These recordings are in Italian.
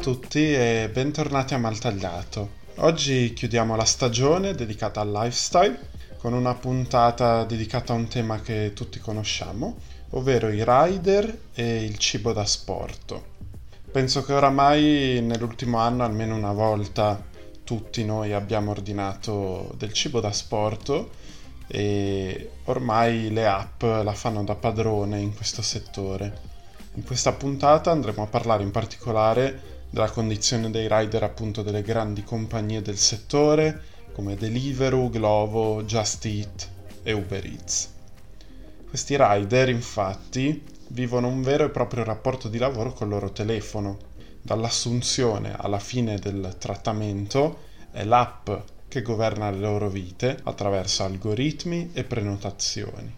tutti e bentornati a Maltagliato. Oggi chiudiamo la stagione dedicata al lifestyle con una puntata dedicata a un tema che tutti conosciamo, ovvero i rider e il cibo da sport. Penso che oramai nell'ultimo anno almeno una volta tutti noi abbiamo ordinato del cibo da sport e ormai le app la fanno da padrone in questo settore. In questa puntata andremo a parlare in particolare della condizione dei rider appunto delle grandi compagnie del settore come Deliveroo, Glovo, Just Eat e Uber Eats. Questi rider infatti vivono un vero e proprio rapporto di lavoro col loro telefono. Dall'assunzione alla fine del trattamento è l'app che governa le loro vite attraverso algoritmi e prenotazioni.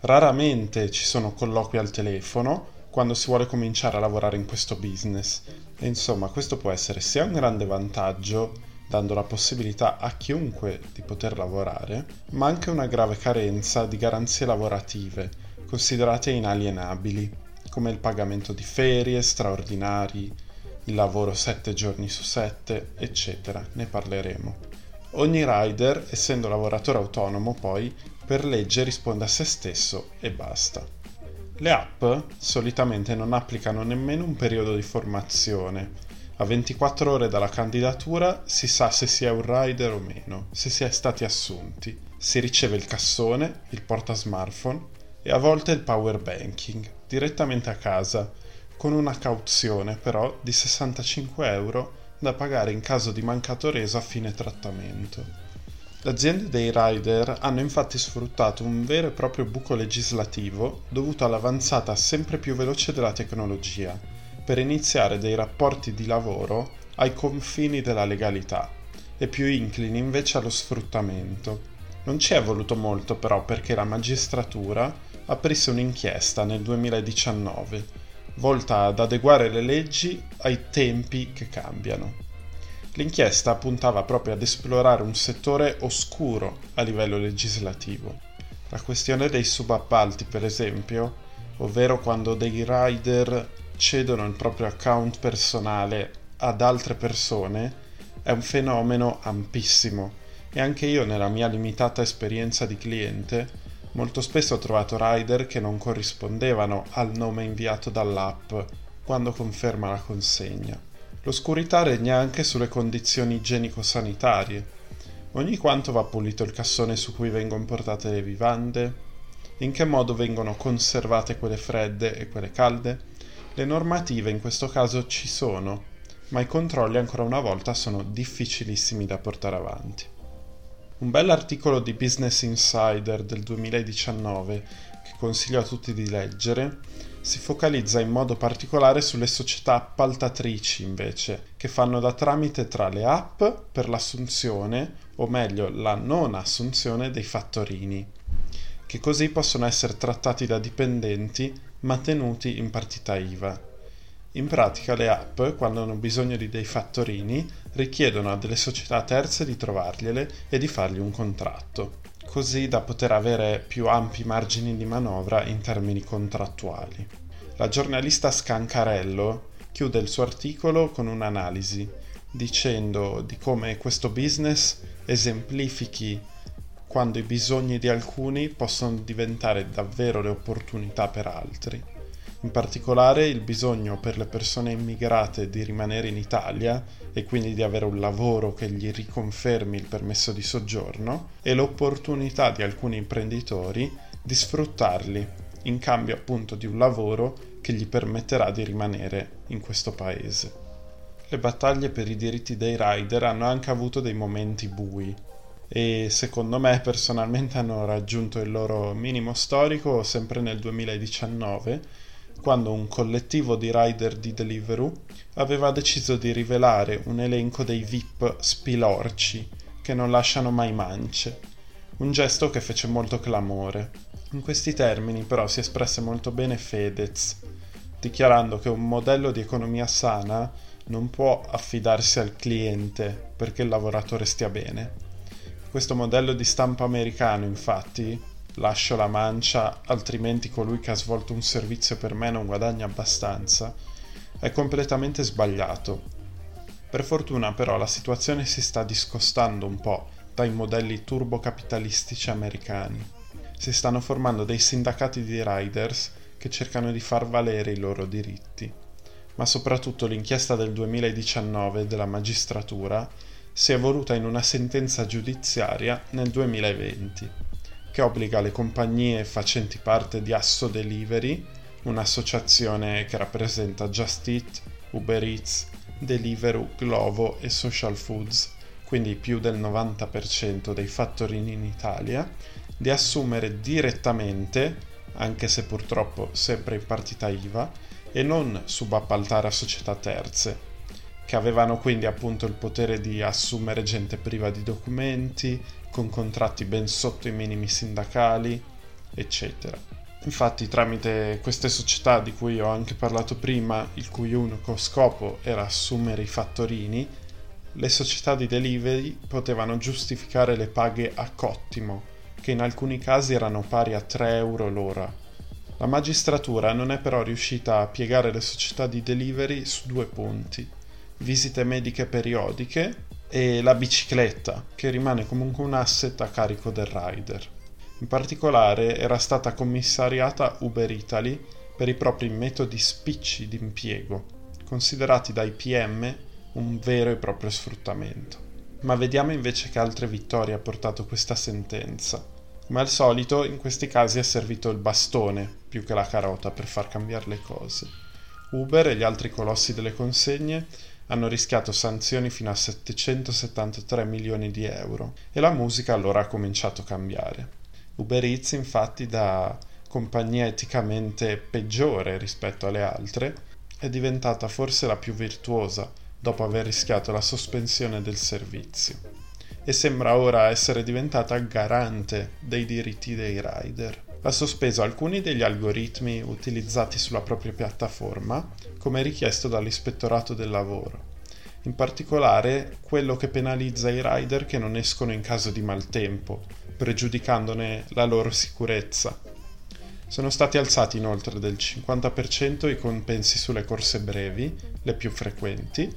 Raramente ci sono colloqui al telefono quando si vuole cominciare a lavorare in questo business. E insomma, questo può essere sia un grande vantaggio, dando la possibilità a chiunque di poter lavorare, ma anche una grave carenza di garanzie lavorative, considerate inalienabili, come il pagamento di ferie, straordinari, il lavoro 7 giorni su 7, eccetera. Ne parleremo. Ogni rider, essendo lavoratore autonomo, poi, per legge risponde a se stesso e basta. Le app solitamente non applicano nemmeno un periodo di formazione. A 24 ore dalla candidatura si sa se si è un rider o meno, se si è stati assunti. Si riceve il cassone, il porta smartphone e a volte il power banking direttamente a casa, con una cauzione però di 65 euro da pagare in caso di mancato reso a fine trattamento. Le aziende dei rider hanno infatti sfruttato un vero e proprio buco legislativo dovuto all'avanzata sempre più veloce della tecnologia per iniziare dei rapporti di lavoro ai confini della legalità e più inclini invece allo sfruttamento. Non ci è voluto molto però perché la magistratura aprisse un'inchiesta nel 2019 volta ad adeguare le leggi ai tempi che cambiano. L'inchiesta puntava proprio ad esplorare un settore oscuro a livello legislativo. La questione dei subappalti, per esempio, ovvero quando dei rider cedono il proprio account personale ad altre persone, è un fenomeno ampissimo e anche io nella mia limitata esperienza di cliente molto spesso ho trovato rider che non corrispondevano al nome inviato dall'app quando conferma la consegna. L'oscurità regna anche sulle condizioni igienico-sanitarie. Ogni quanto va pulito il cassone su cui vengono portate le vivande? In che modo vengono conservate quelle fredde e quelle calde? Le normative in questo caso ci sono, ma i controlli ancora una volta sono difficilissimi da portare avanti. Un bell'articolo di Business Insider del 2019 che consiglio a tutti di leggere si focalizza in modo particolare sulle società appaltatrici invece, che fanno da tramite tra le app per l'assunzione, o meglio la non assunzione dei fattorini, che così possono essere trattati da dipendenti ma tenuti in partita IVA. In pratica le app, quando hanno bisogno di dei fattorini, richiedono a delle società terze di trovargliele e di fargli un contratto così da poter avere più ampi margini di manovra in termini contrattuali. La giornalista Scancarello chiude il suo articolo con un'analisi dicendo di come questo business esemplifichi quando i bisogni di alcuni possono diventare davvero le opportunità per altri. In particolare il bisogno per le persone immigrate di rimanere in Italia e quindi di avere un lavoro che gli riconfermi il permesso di soggiorno e l'opportunità di alcuni imprenditori di sfruttarli in cambio appunto di un lavoro che gli permetterà di rimanere in questo paese. Le battaglie per i diritti dei rider hanno anche avuto dei momenti bui e secondo me personalmente hanno raggiunto il loro minimo storico sempre nel 2019 quando un collettivo di rider di Deliveroo aveva deciso di rivelare un elenco dei VIP spilorci che non lasciano mai mance, un gesto che fece molto clamore. In questi termini però si espresse molto bene Fedez, dichiarando che un modello di economia sana non può affidarsi al cliente perché il lavoratore stia bene. Questo modello di stampo americano, infatti, lascio la mancia, altrimenti colui che ha svolto un servizio per me non guadagna abbastanza, è completamente sbagliato. Per fortuna però la situazione si sta discostando un po' dai modelli turbocapitalistici americani. Si stanno formando dei sindacati di riders che cercano di far valere i loro diritti. Ma soprattutto l'inchiesta del 2019 della magistratura si è evoluta in una sentenza giudiziaria nel 2020 che obbliga le compagnie facenti parte di Asso Delivery, un'associazione che rappresenta Just Eat, Uber Eats, Deliveroo, Glovo e Social Foods, quindi più del 90% dei fattorini in Italia, di assumere direttamente, anche se purtroppo sempre in partita IVA, e non subappaltare a società terze, che avevano quindi appunto il potere di assumere gente priva di documenti, con contratti ben sotto i minimi sindacali, eccetera. Infatti tramite queste società di cui ho anche parlato prima, il cui unico scopo era assumere i fattorini, le società di delivery potevano giustificare le paghe a cottimo, che in alcuni casi erano pari a 3 euro l'ora. La magistratura non è però riuscita a piegare le società di delivery su due punti visite mediche periodiche e la bicicletta, che rimane comunque un asset a carico del rider. In particolare era stata commissariata Uber Italy per i propri metodi spicci di impiego, considerati dai PM un vero e proprio sfruttamento. Ma vediamo invece che altre vittorie ha portato questa sentenza. Come al solito, in questi casi è servito il bastone più che la carota per far cambiare le cose. Uber e gli altri colossi delle consegne hanno rischiato sanzioni fino a 773 milioni di euro e la musica allora ha cominciato a cambiare. Uber Eats infatti da compagnia eticamente peggiore rispetto alle altre è diventata forse la più virtuosa dopo aver rischiato la sospensione del servizio e sembra ora essere diventata garante dei diritti dei rider. Ha sospeso alcuni degli algoritmi utilizzati sulla propria piattaforma, come richiesto dall'ispettorato del lavoro. In particolare quello che penalizza i rider che non escono in caso di maltempo, pregiudicandone la loro sicurezza. Sono stati alzati inoltre del 50% i compensi sulle corse brevi, le più frequenti,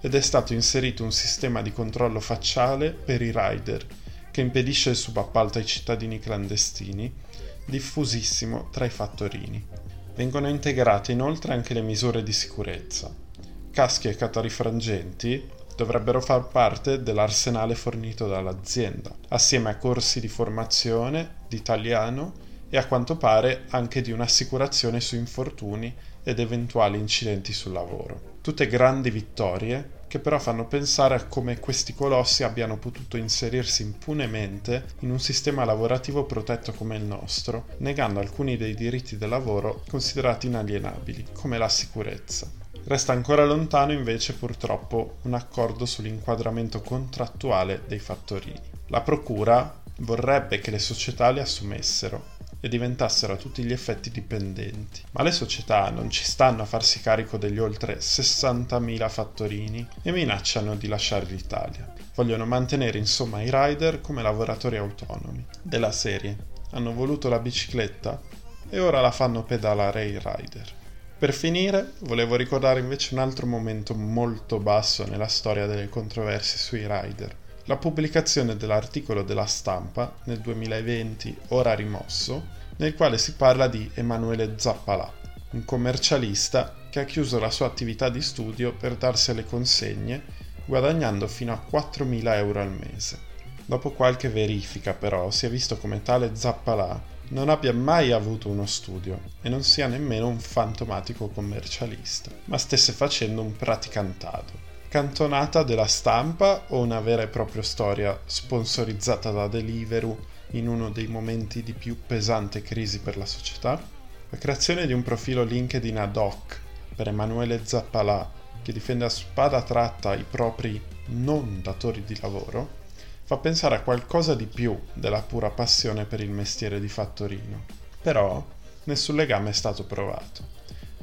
ed è stato inserito un sistema di controllo facciale per i rider che impedisce il subappalto ai cittadini clandestini diffusissimo tra i fattorini. Vengono integrate inoltre anche le misure di sicurezza. Caschi e catarifrangenti dovrebbero far parte dell'arsenale fornito dall'azienda, assieme a corsi di formazione di italiano e a quanto pare anche di un'assicurazione su infortuni ed eventuali incidenti sul lavoro. Tutte grandi vittorie che però fanno pensare a come questi colossi abbiano potuto inserirsi impunemente in un sistema lavorativo protetto come il nostro, negando alcuni dei diritti del lavoro considerati inalienabili, come la sicurezza. Resta ancora lontano invece purtroppo un accordo sull'inquadramento contrattuale dei fattorini. La Procura vorrebbe che le società li assumessero, e diventassero a tutti gli effetti dipendenti. Ma le società non ci stanno a farsi carico degli oltre 60.000 fattorini e minacciano di lasciare l'Italia. Vogliono mantenere insomma i rider come lavoratori autonomi. Della serie, hanno voluto la bicicletta e ora la fanno pedalare i rider. Per finire, volevo ricordare invece un altro momento molto basso nella storia delle controversie sui rider la pubblicazione dell'articolo della stampa nel 2020, ora rimosso, nel quale si parla di Emanuele Zappalà, un commercialista che ha chiuso la sua attività di studio per darsi alle consegne, guadagnando fino a 4.000 euro al mese. Dopo qualche verifica però si è visto come tale Zappalà non abbia mai avuto uno studio e non sia nemmeno un fantomatico commercialista, ma stesse facendo un praticantado cantonata della stampa o una vera e propria storia sponsorizzata da Deliveroo in uno dei momenti di più pesante crisi per la società? La creazione di un profilo LinkedIn ad hoc per Emanuele Zappalà, che difende a spada tratta i propri non datori di lavoro, fa pensare a qualcosa di più della pura passione per il mestiere di fattorino. Però nessun legame è stato provato.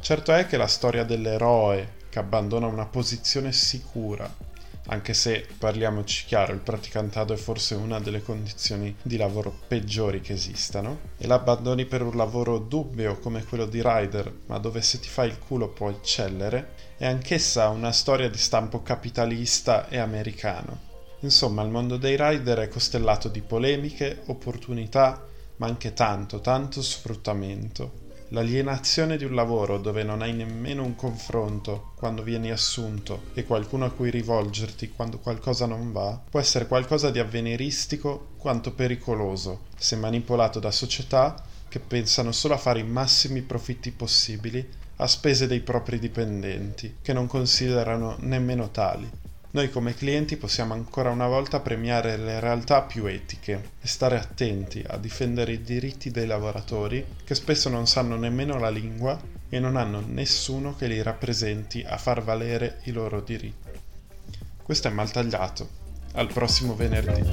Certo è che la storia dell'eroe che abbandona una posizione sicura anche se parliamoci chiaro, il praticantado è forse una delle condizioni di lavoro peggiori che esistano, e l'abbandoni per un lavoro dubbio come quello di rider, ma dove se ti fai il culo puoi eccellere, è anch'essa una storia di stampo capitalista e americano. Insomma, il mondo dei rider è costellato di polemiche, opportunità, ma anche tanto, tanto sfruttamento. L'alienazione di un lavoro dove non hai nemmeno un confronto quando vieni assunto e qualcuno a cui rivolgerti quando qualcosa non va può essere qualcosa di avveniristico quanto pericoloso se manipolato da società che pensano solo a fare i massimi profitti possibili a spese dei propri dipendenti, che non considerano nemmeno tali. Noi come clienti possiamo ancora una volta premiare le realtà più etiche e stare attenti a difendere i diritti dei lavoratori che spesso non sanno nemmeno la lingua e non hanno nessuno che li rappresenti a far valere i loro diritti. Questo è Maltagliato. Al prossimo venerdì.